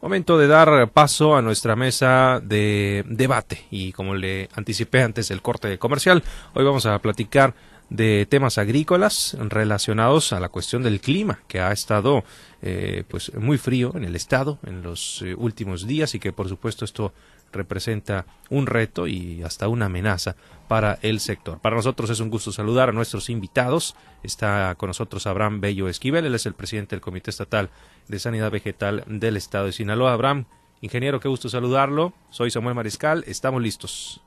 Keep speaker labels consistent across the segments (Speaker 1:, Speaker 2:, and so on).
Speaker 1: Momento de dar paso a nuestra mesa de debate. Y como le anticipé antes del corte comercial, hoy vamos a platicar de temas agrícolas relacionados a la cuestión del clima que ha estado eh, pues muy frío en el estado en los eh, últimos días y que por supuesto esto representa un reto y hasta una amenaza para el sector. Para nosotros es un gusto saludar a nuestros invitados. Está con nosotros Abraham Bello Esquivel, él es el presidente del Comité Estatal de Sanidad Vegetal del Estado de Sinaloa. Abraham, ingeniero, qué gusto saludarlo. Soy Samuel Mariscal, estamos listos.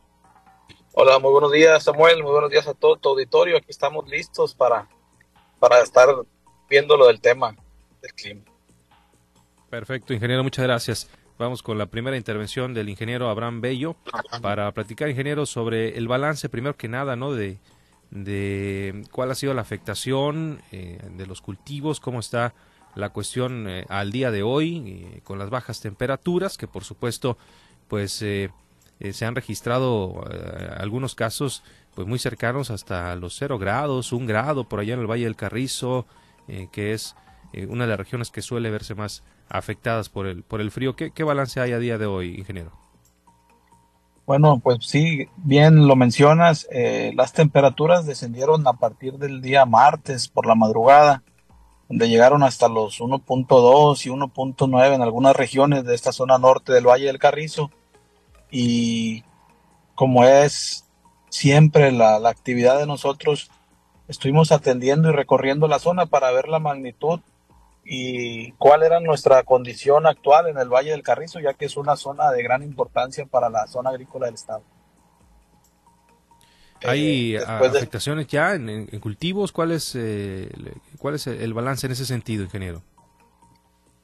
Speaker 2: Hola, muy buenos días Samuel, muy buenos días a todo tu auditorio. Aquí estamos listos para, para estar viendo lo del tema del clima.
Speaker 1: Perfecto, ingeniero, muchas gracias. Vamos con la primera intervención del ingeniero Abraham Bello para platicar, ingeniero, sobre el balance, primero que nada, ¿no? De, de cuál ha sido la afectación eh, de los cultivos, cómo está la cuestión eh, al día de hoy, eh, con las bajas temperaturas, que por supuesto, pues se han registrado algunos casos pues muy cercanos hasta los cero grados, un grado por allá en el Valle del Carrizo, que es una de las regiones que suele verse más afectadas por el, por el frío. ¿Qué, balance hay a día de hoy, ingeniero?
Speaker 2: Bueno, pues sí, bien lo mencionas, eh, las temperaturas descendieron a partir del día martes por la madrugada, donde llegaron hasta los 1.2 y 1.9 en algunas regiones de esta zona norte del Valle del Carrizo. Y como es siempre la, la actividad de nosotros, estuvimos atendiendo y recorriendo la zona para ver la magnitud y cuál era nuestra condición actual en el Valle del Carrizo, ya que es una zona de gran importancia para la zona agrícola del estado.
Speaker 1: ¿Hay eh, afectaciones ya en, cultivos? ¿Cuál es, eh, ¿Cuál es el balance en ese sentido, ingeniero?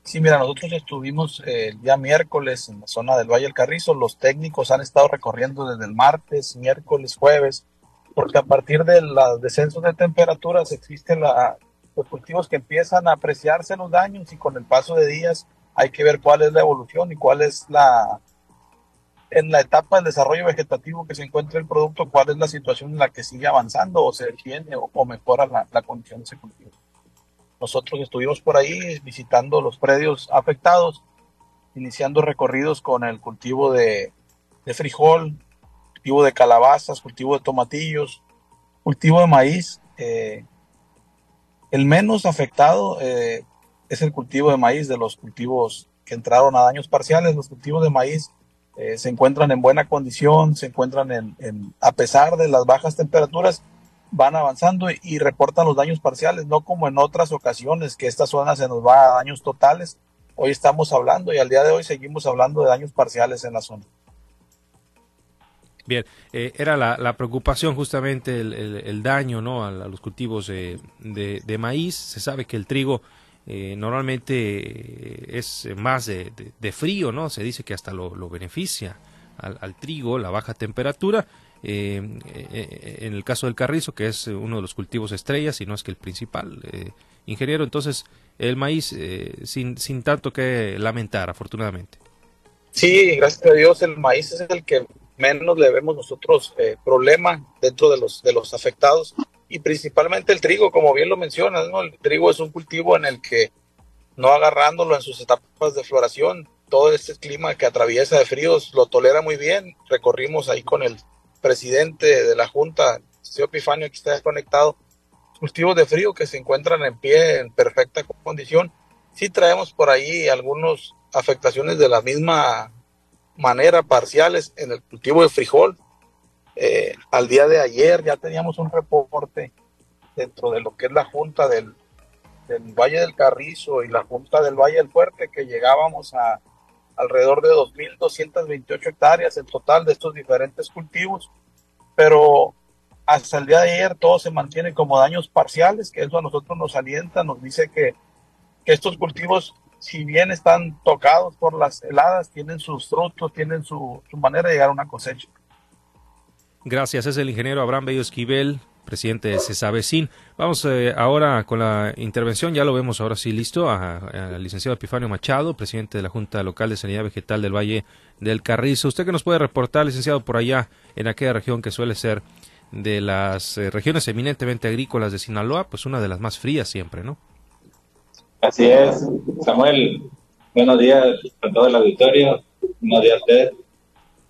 Speaker 2: Sí, mira, nosotros estuvimos el eh, día miércoles en la zona del Valle del Carrizo. Los técnicos han estado recorriendo desde el martes, miércoles, jueves, porque a partir del descenso de temperaturas existe la los cultivos que empiezan a apreciarse los daños y con el paso de días hay que ver cuál es la evolución y cuál es la en la etapa del desarrollo vegetativo que se encuentra el producto, cuál es la situación en la que sigue avanzando o se detiene o, mejora la, condición de ese cultivo. Nosotros estuvimos por ahí visitando los predios afectados, iniciando recorridos con el cultivo de, de frijol, cultivo de calabazas, cultivo de tomatillos, cultivo de maíz, eh, el menos afectado eh, es el cultivo de maíz, de los cultivos que entraron a daños parciales. Los cultivos de maíz eh, se encuentran en buena condición, se encuentran en, a pesar de las bajas temperaturas, van avanzando y, reportan los daños parciales, no como en otras ocasiones que esta zona se nos va a daños totales. Hoy estamos hablando y al día de hoy seguimos hablando de daños parciales en la zona.
Speaker 1: Bien, eh, era la, preocupación justamente el, daño ¿no? a, los cultivos de, maíz. Se sabe que el trigo eh, normalmente es más de, frío, ¿no? Se dice que hasta lo, beneficia al, trigo, la baja temperatura. Eh, en el caso del carrizo, que es uno de los cultivos estrellas, y no es que el principal ingeniero, entonces el maíz sin, sin tanto que lamentar, afortunadamente.
Speaker 2: Sí, gracias a Dios el maíz es el que menos le vemos nosotros eh, problema dentro de los, de los afectados y principalmente el trigo, como bien lo mencionas, ¿no? El trigo es un cultivo en el que no agarrándolo en sus etapas de floración, todo este clima que atraviesa de fríos lo tolera muy bien. Recorrimos ahí con el presidente de la Junta, señor Epifanio, que está conectado, cultivos de frío que se encuentran en pie en perfecta condición. Sí traemos por ahí algunas afectaciones de la misma manera parciales en el cultivo de frijol. Eh, al día de ayer ya teníamos un reporte dentro de lo que es la Junta del, del Valle del Carrizo y la Junta del Valle del Fuerte que llegábamos a alrededor de 2.228 hectáreas en total de estos diferentes cultivos, pero hasta el día de ayer todo se mantiene como daños parciales, que eso a nosotros nos alienta, nos dice que, que estos cultivos si bien están tocados por las heladas, tienen sus frutos, tienen su, manera de llegar a una cosecha.
Speaker 1: Gracias, es el ingeniero Abraham Bello Esquivel, presidente de CESAVECIN. Vamos eh, ahora con la intervención, ya lo vemos ahora sí listo, al licenciado Epifanio Machado, presidente de la Junta Local de Sanidad Vegetal del Valle del Carrizo. ¿Usted que nos puede reportar, licenciado, por allá, en aquella región que suele ser de las eh, regiones eminentemente agrícolas de Sinaloa, pues una de las más frías siempre, ¿no?
Speaker 3: Así es, Samuel. Buenos días a todo el auditorio. Buenos días a ustedes.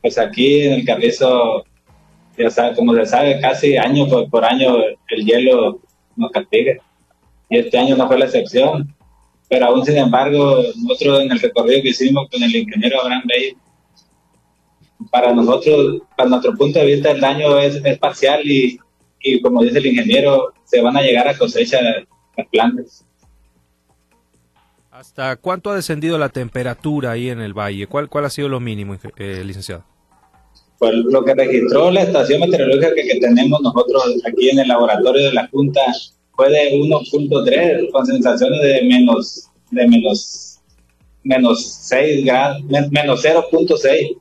Speaker 3: Pues aquí en el Carrizo, ya sabe, como se sabe, casi año por, año el hielo nos castiga. Y este año no fue la excepción. Pero aún sin embargo, nosotros en el recorrido que hicimos con el ingeniero Abraham Bey, para nosotros, para nuestro punto de vista, el daño es, es parcial y, y como dice el ingeniero, se van a llegar a cosecha las plantas.
Speaker 1: ¿Hasta cuánto ha descendido la temperatura ahí en el valle? ¿Cuál, cuál ha sido lo mínimo, eh, licenciado?
Speaker 3: Pues lo que registró la estación meteorológica que, tenemos nosotros aquí en el laboratorio de la Junta fue de 1.3 con sensaciones de menos de menos menos 6 grados, menos 0.6.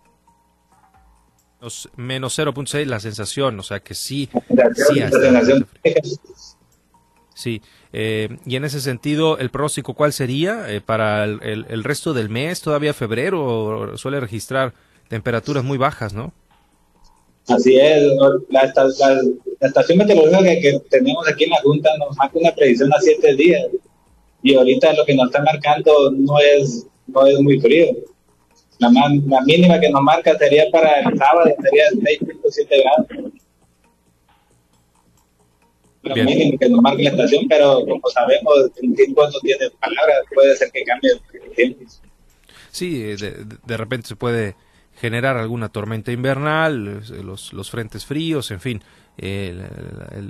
Speaker 1: Menos 0.6 la sensación, o sea que sí.
Speaker 3: sí, sensación.
Speaker 1: sí. Eh, y en ese sentido, el pronóstico, ¿cuál sería eh, para el, resto del mes? Todavía febrero suele registrar temperaturas muy bajas, ¿no?
Speaker 3: Así es. La, estación meteorológica que, tenemos aquí en la Junta nos marca una predicción a siete días. Y ahorita lo que nos está marcando no es, no es muy frío. La, la mínima que nos marca sería para el sábado, sería 6.7 grados que nos marque la estación, pero como sabemos, el tiempo no tiene palabras, puede ser que cambie el tiempo.
Speaker 1: Sí, eh, de, de repente se puede generar alguna tormenta invernal, los, los frentes fríos, en fin, el,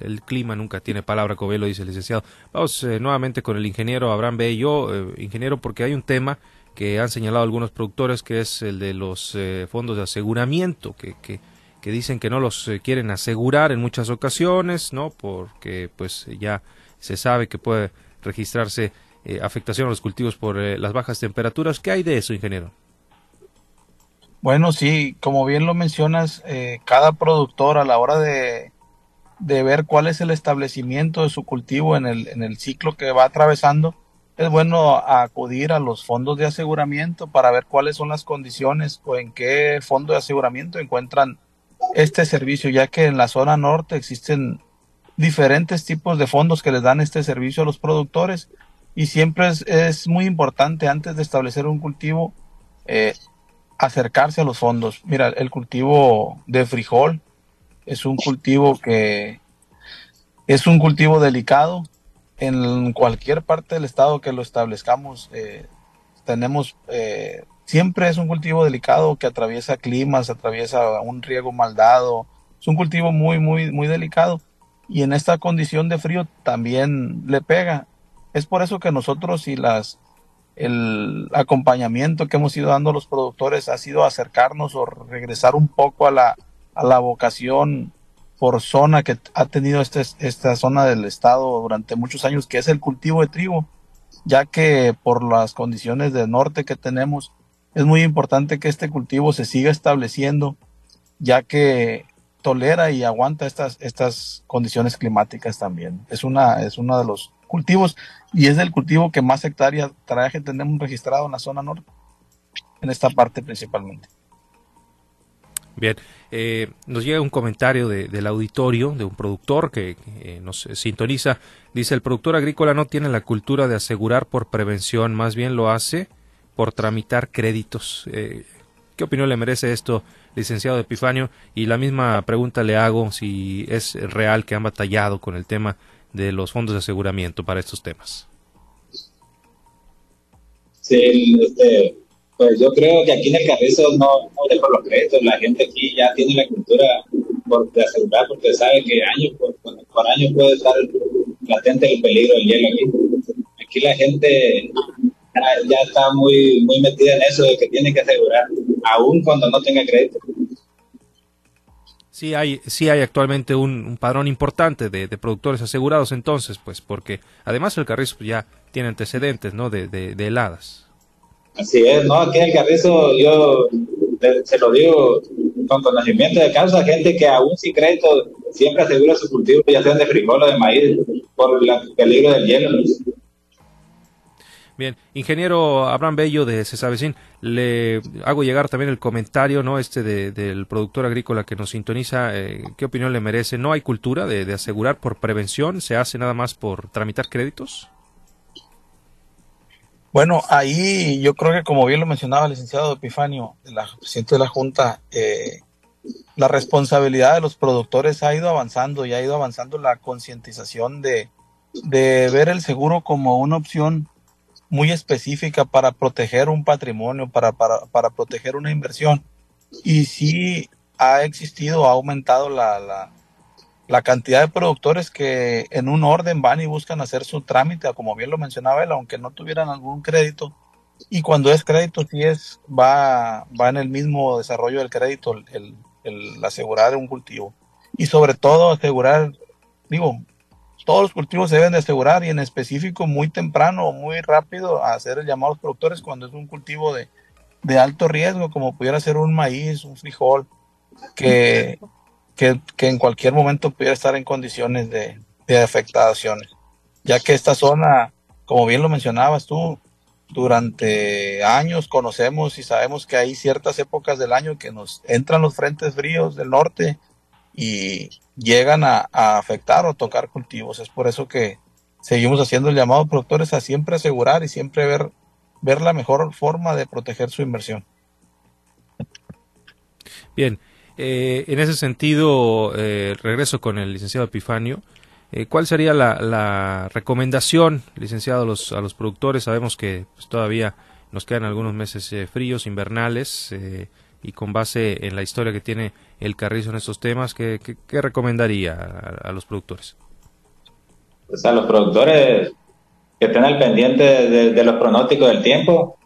Speaker 1: el, clima nunca tiene palabra, como bien lo dice el licenciado. Vamos eh, nuevamente con el ingeniero Abraham Bello, eh, ingeniero, porque hay un tema que han señalado algunos productores, que es el de los fondos de aseguramiento, que, que que dicen que no los eh, quieren asegurar en muchas ocasiones, ¿no? Porque pues ya se sabe que puede registrarse eh, afectación a los cultivos por eh, las bajas temperaturas. ¿Qué hay de eso, ingeniero?
Speaker 2: Bueno, sí, como bien lo mencionas, cada productor a la hora de, de, ver cuál es el establecimiento de su cultivo en el, en el ciclo que va atravesando, es bueno acudir a los fondos de aseguramiento para ver cuáles son las condiciones o en qué fondo de aseguramiento encuentran este servicio, ya que en la zona norte existen diferentes tipos de fondos que les dan este servicio a los productores y siempre es, muy importante antes de establecer un cultivo eh, acercarse a los fondos. Mira, el cultivo de frijol es un cultivo que es un cultivo delicado. En cualquier parte del estado que lo establezcamos, eh, tenemos eh, siempre es un cultivo delicado que atraviesa climas, atraviesa un riego mal dado. Es un cultivo muy, muy, muy delicado. Y en esta condición de frío también le pega. Es por eso que nosotros y las el acompañamiento que hemos ido dando a los productores ha sido acercarnos o regresar un poco a la, a la vocación por zona que ha tenido este, esta zona del estado durante muchos años, que es el cultivo de trigo, ya que por las condiciones de norte que tenemos, es muy importante que este cultivo se siga estableciendo, ya que tolera y aguanta estas, estas condiciones climáticas también. Es, una, es uno de los cultivos y es el cultivo que más hectáreas traje tenemos registrado en la zona norte, en esta parte principalmente.
Speaker 1: Bien, eh, nos llega un comentario del auditorio, de un productor que, que nos sintoniza. Dice, el productor agrícola no tiene la cultura de asegurar por prevención, más bien lo hace por tramitar créditos. Eh, ¿Qué opinión le merece esto, licenciado Epifanio? Y la misma pregunta le hago si es real que han batallado con el tema de los fondos de aseguramiento para estos temas.
Speaker 3: Sí, este, pues yo creo que aquí en el Carrizo no, no dejo los créditos. La gente aquí ya tiene la cultura de asegurar porque sabe que año por, por año puede estar latente el peligro del hielo aquí. Aquí la gente ya está muy, muy metida en eso de que tiene que asegurar, aún cuando no tenga crédito.
Speaker 1: Sí hay, sí hay actualmente un, padrón importante de, productores asegurados entonces, pues porque además el Carrizo ya tiene antecedentes, ¿no? De, de, heladas.
Speaker 3: Así es, ¿no? Aquí en el Carrizo yo se lo digo con conocimiento de causa, gente que aún sin crédito siempre asegura su cultivo, ya sean de frijol o de maíz, por el peligro del hielo.
Speaker 1: Bien, ingeniero Abraham Bello de Cesavecín, le hago llegar también el comentario, ¿no? Este del productor agrícola que nos sintoniza, eh, ¿qué opinión le merece? ¿No hay cultura de, asegurar por prevención? ¿Se hace nada más por tramitar créditos?
Speaker 2: Bueno, ahí yo creo que como bien lo mencionaba el licenciado Epifanio, el presidente de la Junta, eh, la responsabilidad de los productores ha ido avanzando y ha ido avanzando la concientización de, de ver el seguro como una opción muy específica para proteger un patrimonio, para, para, para proteger una inversión. Y sí ha existido, ha aumentado la, la, la, cantidad de productores que en un orden van y buscan hacer su trámite, como bien lo mencionaba él, aunque no tuvieran algún crédito. Y cuando es crédito, sí es, va, va en el mismo desarrollo del crédito, el, el asegurar un cultivo. Y sobre todo asegurar, digo, todos los cultivos se deben de asegurar y en específico muy temprano o muy rápido hacer el llamado a los productores cuando es un cultivo de, de alto riesgo, como pudiera ser un maíz, un frijol, que, que, que, en cualquier momento pudiera estar en condiciones de, de afectaciones. Ya que esta zona, como bien lo mencionabas tú, durante años conocemos y sabemos que hay ciertas épocas del año que nos entran los frentes fríos del norte y llegan a, afectar o tocar cultivos. Es por eso que seguimos haciendo el llamado a productores a siempre asegurar y siempre ver, ver la mejor forma de proteger su inversión.
Speaker 1: Bien, eh, en ese sentido, eh, regreso con el licenciado Epifanio. Eh, ¿Cuál sería la, recomendación, licenciado, a los, productores? Sabemos que pues, todavía nos quedan algunos meses fríos, invernales, y con base en la historia que tiene el Carrizo en estos temas, ¿qué, qué, recomendaría a, los productores?
Speaker 3: Pues a los productores que estén al pendiente de, los pronósticos del tiempo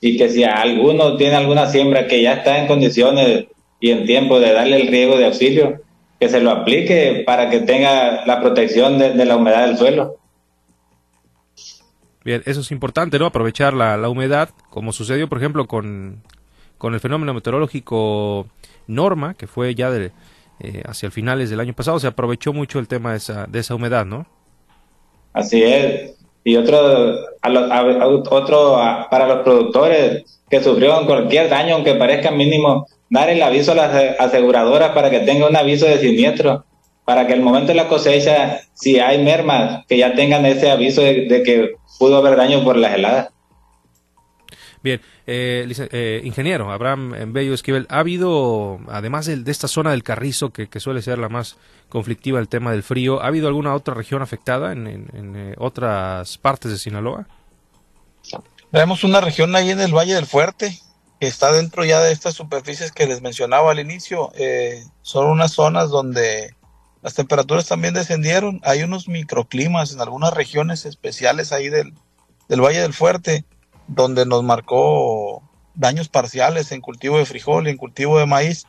Speaker 3: y que si alguno tiene alguna siembra que ya está en condiciones y en tiempo de darle el riego de auxilio, que se lo aplique para que tenga la protección de, la humedad del suelo.
Speaker 1: Bien, eso es importante, ¿no? Aprovechar la, la humedad, como sucedió, por ejemplo, con, con el fenómeno meteorológico Norma, que fue ya de, eh, hacia finales del año pasado, se aprovechó mucho el tema de esa, de esa humedad, ¿no?
Speaker 3: Así es. Y otro, otro para los productores que sufrieron cualquier daño, aunque parezca mínimo, dar el aviso a las aseguradoras para que tenga un aviso de siniestro, para que el momento de la cosecha, si hay mermas, que ya tengan ese aviso de, que pudo haber daño por las heladas.
Speaker 1: Bien, eh, eh, ingeniero Abraham Bello Esquivel, ¿ha habido, además de, esta zona del Carrizo, que, suele ser la más conflictiva el tema del frío, ¿ha habido alguna otra región afectada en, eh, otras partes de Sinaloa?
Speaker 2: Tenemos una región ahí en el Valle del Fuerte, que está dentro ya de estas superficies que les mencionaba al inicio. Eh, son unas zonas donde las temperaturas también descendieron. Hay unos microclimas en algunas regiones especiales ahí del Valle del Fuerte, donde nos marcó daños parciales en cultivo de frijol y en cultivo de maíz,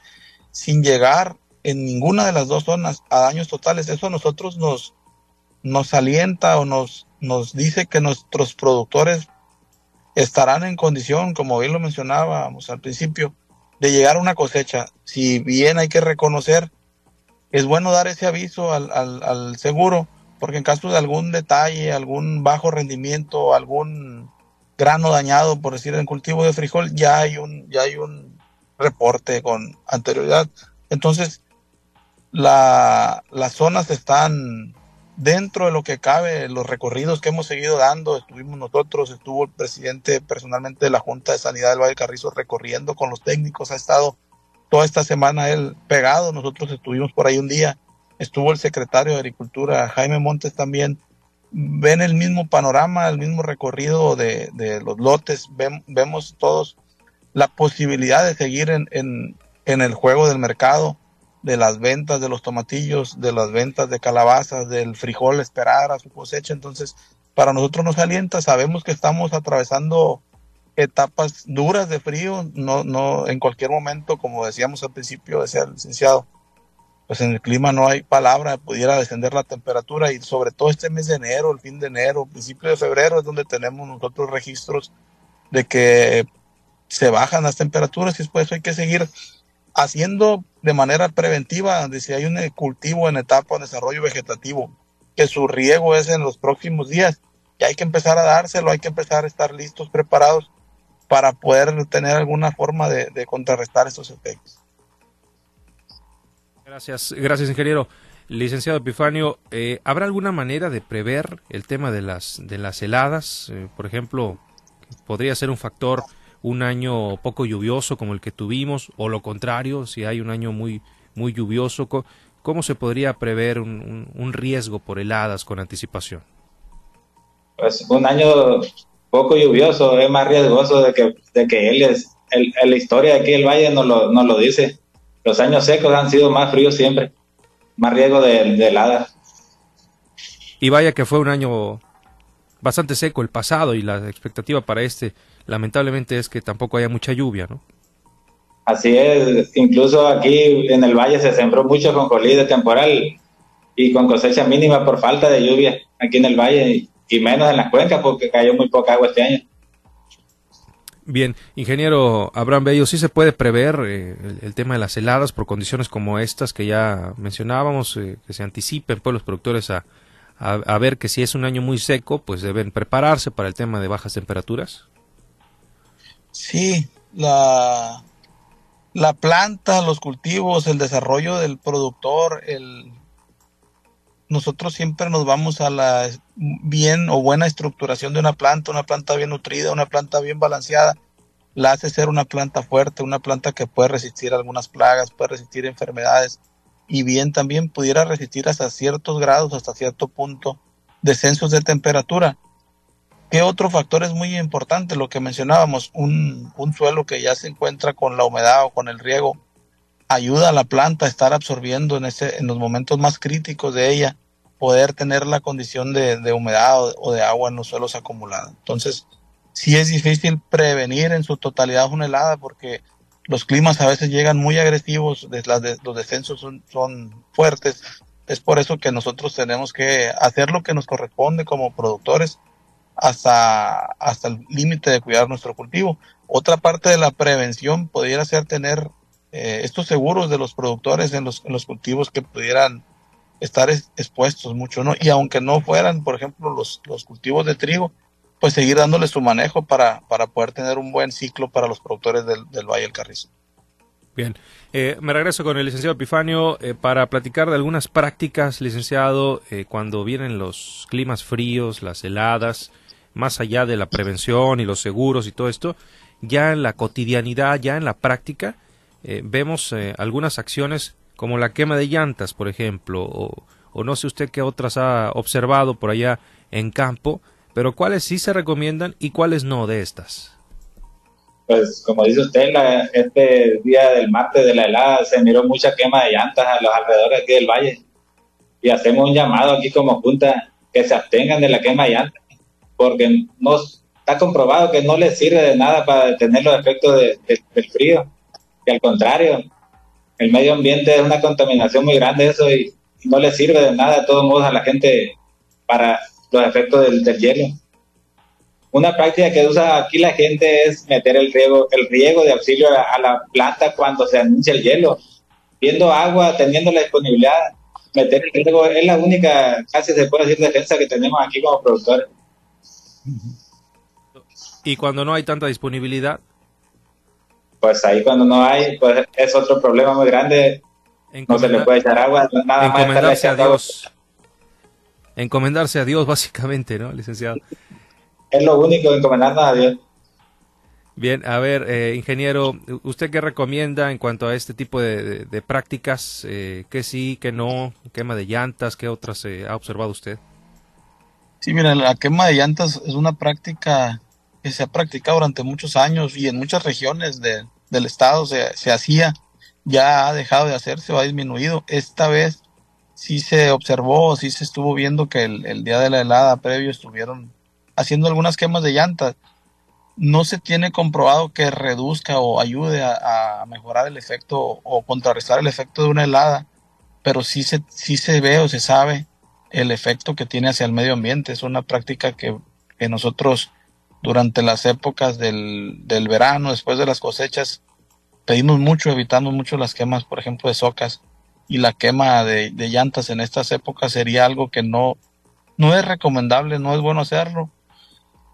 Speaker 2: sin llegar en ninguna de las dos zonas a daños totales. Eso a nosotros nos, nos alienta o nos, nos dice que nuestros productores estarán en condición, como bien lo mencionábamos al principio, de llegar a una cosecha. Si bien hay que reconocer, es bueno dar ese aviso al, al, seguro, porque en caso de algún detalle, algún bajo rendimiento, algún grano dañado, por decir, en cultivo de frijol, ya hay un, ya hay un reporte con anterioridad. Entonces, la, las zonas están dentro de lo que cabe, los recorridos que hemos seguido dando, estuvimos nosotros, estuvo el presidente personalmente de la Junta de Sanidad del Valle Carrizo recorriendo con los técnicos, ha estado toda esta semana él pegado, nosotros estuvimos por ahí un día, estuvo el secretario de Agricultura, Jaime Montes también, ven el mismo panorama, el mismo recorrido de, los lotes, vemos todos la posibilidad de seguir en, en, en el juego del mercado, de las ventas de los tomatillos, de las ventas de calabazas, del frijol, esperar a su cosecha. Entonces, para nosotros nos alienta, sabemos que estamos atravesando etapas duras de frío, no, no, en cualquier momento, como decíamos al principio, decía el licenciado, pues en el clima no hay palabra, pudiera descender la temperatura y sobre todo este mes de enero, el fin de enero, principio de febrero es donde tenemos nosotros registros de que se bajan las temperaturas y después hay que seguir haciendo de manera preventiva, de si hay un cultivo en etapa de desarrollo vegetativo, que su riego es en los próximos días, y hay que empezar a dárselo, hay que empezar a estar listos, preparados para poder tener alguna forma de, contrarrestar estos efectos.
Speaker 1: Gracias, gracias ingeniero. Licenciado Epifanio, eh, ¿habrá alguna manera de prever el tema de las, de las heladas? Eh, por ejemplo, podría ser un factor un año poco lluvioso como el que tuvimos o lo contrario, si hay un año muy muy lluvioso, ¿cómo se podría prever un, riesgo por heladas con anticipación?
Speaker 3: Pues un año poco lluvioso es más riesgoso de que, de que él es, el, la historia de aquí el valle nos lo, lo dice. Los años secos han sido más fríos siempre, más riesgo de, de heladas.
Speaker 1: Y vaya que fue un año bastante seco el pasado y la expectativa para este lamentablemente es que tampoco haya mucha lluvia, ¿no?
Speaker 3: Así es, incluso aquí en el valle se sembró mucho con colide temporal y con cosecha mínima por falta de lluvia aquí en el valle y menos en las cuencas porque cayó muy poca agua este año.
Speaker 1: Bien, ingeniero Abraham Bello, ¿sí se puede prever eh, el, tema de las heladas por condiciones como estas que ya mencionábamos, eh, que se anticipen pues, los productores a, a, ver que si es un año muy seco, pues deben prepararse para el tema de bajas temperaturas?
Speaker 2: Sí, la, la planta, los cultivos, el desarrollo del productor, el nosotros siempre nos vamos a la bien o buena estructuración de una planta, una planta bien nutrida, una planta bien balanceada, la hace ser una planta fuerte, una planta que puede resistir algunas plagas, puede resistir enfermedades y bien también pudiera resistir hasta ciertos grados, hasta cierto punto, descensos de temperatura. ¿Qué otro factor es muy importante? Lo que mencionábamos, un, suelo que ya se encuentra con la humedad o con el riego, ayuda a la planta a estar absorbiendo en, ese, en los momentos más críticos de ella, poder tener la condición de, humedad o, de agua en los suelos acumulados. Entonces, sí es difícil prevenir en su totalidad una helada porque los climas a veces llegan muy agresivos, los descensos son, son fuertes. Es por eso que nosotros tenemos que hacer lo que nos corresponde como productores hasta, hasta el límite de cuidar nuestro cultivo. Otra parte de la prevención pudiera ser tener eh, estos seguros de los productores en los, en los cultivos que pudieran estar expuestos mucho, ¿no? Y aunque no fueran, por ejemplo, los, los cultivos de trigo, pues seguir dándole su manejo para, para poder tener un buen ciclo para los productores del, del Valle del Carrizo.
Speaker 1: Bien, eh, me regreso con el licenciado Epifanio eh, para platicar de algunas prácticas, licenciado, cuando vienen los climas fríos, las heladas, más allá de la prevención y los seguros y todo esto, ya en la cotidianidad, ya en la práctica, eh, vemos eh, algunas acciones como la quema de llantas, por ejemplo, o, no sé usted qué otras ha observado por allá en campo, pero cuáles sí se recomiendan y cuáles no de estas.
Speaker 3: Pues como dice usted, este día del martes de la helada se miró mucha quema de llantas a los alrededores aquí del valle y hacemos un llamado aquí como junta que se abstengan de la quema de llantas porque no está comprobado que no le sirve de nada para detener los efectos del frío, que al contrario, el medio ambiente es una contaminación muy grande eso y, no le sirve de nada de todos modos a la gente para los efectos del, hielo. Una práctica que usa aquí la gente es meter el riego, el riego de auxilio a, la planta cuando se anuncia el hielo, viendo agua, teniendo la disponibilidad, meter el riego es la única, casi se puede decir, defensa que tenemos aquí como productores.
Speaker 1: ¿Y cuando no hay tanta disponibilidad?
Speaker 3: Pues ahí cuando no hay, pues es otro problema muy grande. no se le puede echar agua, nada
Speaker 1: encomendarse a Dios. Encomendarse a Dios, básicamente, ¿no, licenciado?
Speaker 3: Es lo único, encomendarnos a Dios.
Speaker 1: Bien, a ver, eh, ingeniero, ¿usted qué recomienda en cuanto a este tipo de, prácticas? Eh, ¿Qué sí, qué no? ¿Quema de llantas? ¿Qué otras eh, ha observado usted?
Speaker 2: Sí, mira, la quema de llantas es una práctica que se ha practicado durante muchos años y en muchas regiones del estado se, se hacía, ya ha dejado de hacerse o ha disminuido. Esta vez sí se observó, sí se estuvo viendo que el, día de la helada previo estuvieron haciendo algunas quemas de llantas. No se tiene comprobado que reduzca o ayude a, a, mejorar el efecto o contrarrestar el efecto de una helada, pero sí se, sí se ve o se sabe el efecto que tiene hacia el medio ambiente. Es una práctica que, nosotros durante las épocas del, del, verano, después de las cosechas, pedimos mucho, evitamos mucho las quemas, por ejemplo, de socas y la quema de, de, llantas en estas épocas sería algo que no, no es recomendable, no es bueno hacerlo.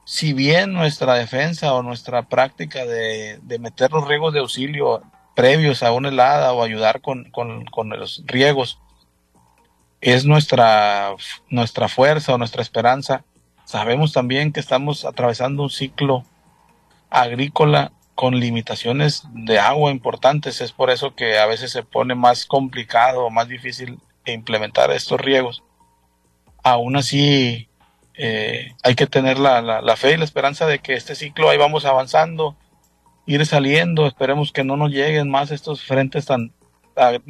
Speaker 2: Si bien nuestra defensa o nuestra práctica de, de meter los riegos de auxilio previos a una helada o ayudar con, con, con los riegos es nuestra, nuestra fuerza o nuestra esperanza. Sabemos también que estamos atravesando un ciclo agrícola con limitaciones de agua importantes. Es por eso que a veces se pone más complicado más difícil implementar estos riegos. Aún así, eh, hay que tener la, fe y la esperanza de que este ciclo ahí vamos avanzando, ir saliendo. Esperemos que no nos lleguen más estos frentes tan,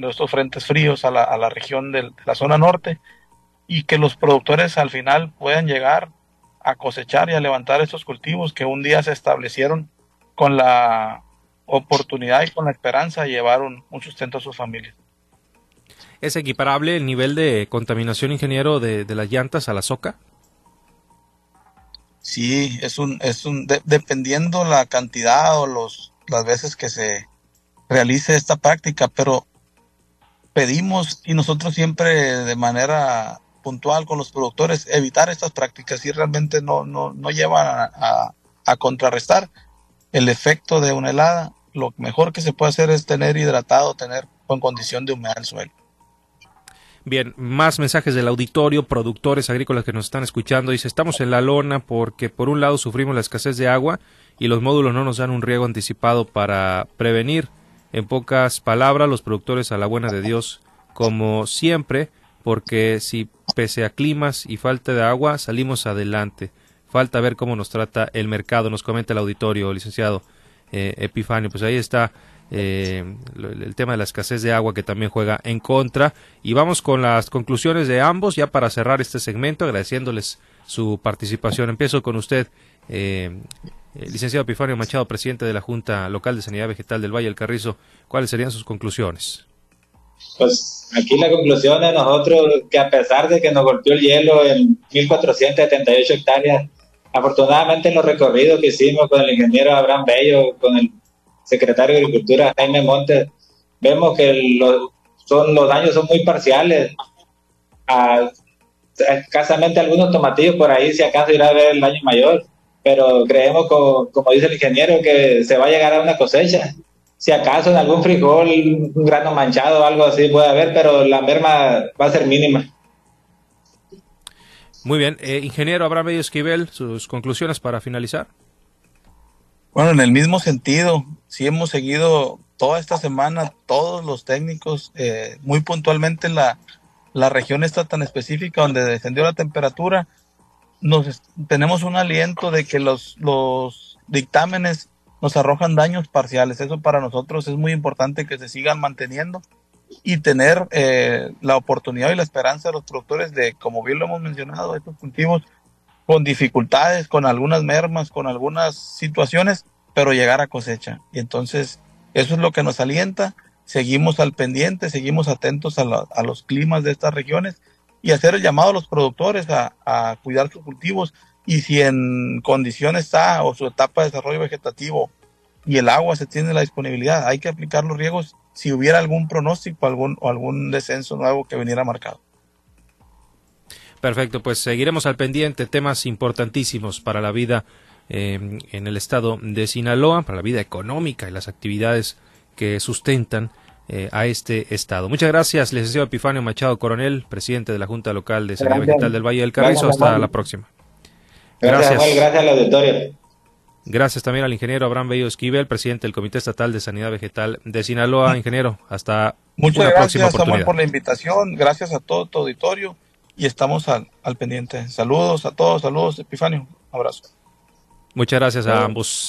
Speaker 2: estos frentes fríos a la región de la zona norte y que los productores al final puedan llegar a cosechar y a levantar estos cultivos que un día se establecieron con la oportunidad y con la esperanza de llevar un, sustento a sus familias.
Speaker 1: ¿Es equiparable el nivel de contaminación, ingeniero, de, las llantas a la soca?
Speaker 2: Sí, es un, es un, dependiendo la cantidad o los, las veces que se realice esta práctica, pero pedimos y nosotros siempre de manera puntual con los productores evitar estas prácticas y realmente no, no, no llevan a, a, contrarrestar el efecto de una helada. Lo mejor que se puede hacer es tener hidratado, tener con condición de humedad el suelo.
Speaker 1: Bien, más mensajes del auditorio, productores agrícolas que nos están escuchando. Dice, estamos en la lona porque por un lado sufrimos la escasez de agua y los módulos no nos dan un riego anticipado para prevenir. En pocas palabras, los productores a la buena de Dios, como siempre, porque si pese a climas y falta de agua salimos adelante. Falta ver cómo nos trata el mercado, nos comenta el auditorio, licenciado eh, Epifanio. Pues ahí está eh, el tema de la escasez de agua que también juega en contra. Y vamos con las conclusiones de ambos ya para cerrar este segmento, agradeciéndoles su participación. Empiezo con usted, eh, licenciado Epifanio Machado, presidente de la Junta Local de Sanidad Vegetal del Valle del Carrizo. ¿Cuáles serían sus conclusiones?
Speaker 3: Pues aquí la conclusión de nosotros, que a pesar de que nos golpeó el hielo en 1478 hectáreas, afortunadamente en los recorridos que hicimos con el ingeniero Abraham Bello, con el secretario de Agricultura Jaime Montes, vemos que los, son, los daños son muy parciales. A, escasamente algunos tomatillos por ahí, si acaso irá a ver el daño mayor, pero creemos, como dice el ingeniero, que se va a llegar a una cosecha si acaso en algún frijol, un grano manchado o algo así puede haber, pero la merma va a ser mínima.
Speaker 1: Muy bien. Eh, ingeniero Abraham Esquivel, sus conclusiones para finalizar.
Speaker 2: Bueno, en el mismo sentido, sí hemos seguido toda esta semana, todos los técnicos, eh, muy puntualmente la, la región está tan específica donde descendió la temperatura, nos tenemos un aliento de que los, los dictámenes nos arrojan daños parciales. Eso para nosotros es muy importante que se sigan manteniendo y tener eh, la oportunidad y la esperanza de los productores de, como bien lo hemos mencionado, estos cultivos con dificultades, con algunas mermas, con algunas situaciones, pero llegar a cosecha. Y entonces eso es lo que nos alienta. Seguimos al pendiente, seguimos atentos a, los climas de estas regiones y hacer el llamado a los productores a cuidar sus cultivos y si en condiciones está o su etapa de desarrollo vegetativo y el agua se tiene la disponibilidad, hay que aplicar los riegos si hubiera algún pronóstico algún, o algún descenso nuevo que viniera marcado.
Speaker 1: Perfecto, pues seguiremos al pendiente temas importantísimos para la vida eh, en el estado de Sinaloa, para la vida económica y las actividades que sustentan eh, a este estado. Muchas gracias, licenciado Epifanio Machado Coronel, presidente de la Junta Local de Sanidad Vegetal del Valle del Carrizo. Hasta la próxima.
Speaker 3: Gracias. Gracias, al auditorio.
Speaker 1: Gracias también al ingeniero Abraham Bello Esquivel, presidente del Comité Estatal de Sanidad Vegetal de Sinaloa. Ingeniero, hasta
Speaker 2: Muchas una gracias, próxima oportunidad. por la invitación. Gracias a todo tu auditorio y estamos al, al pendiente. Saludos a todos, saludos, Epifanio. Abrazo.
Speaker 1: Muchas gracias a ambos.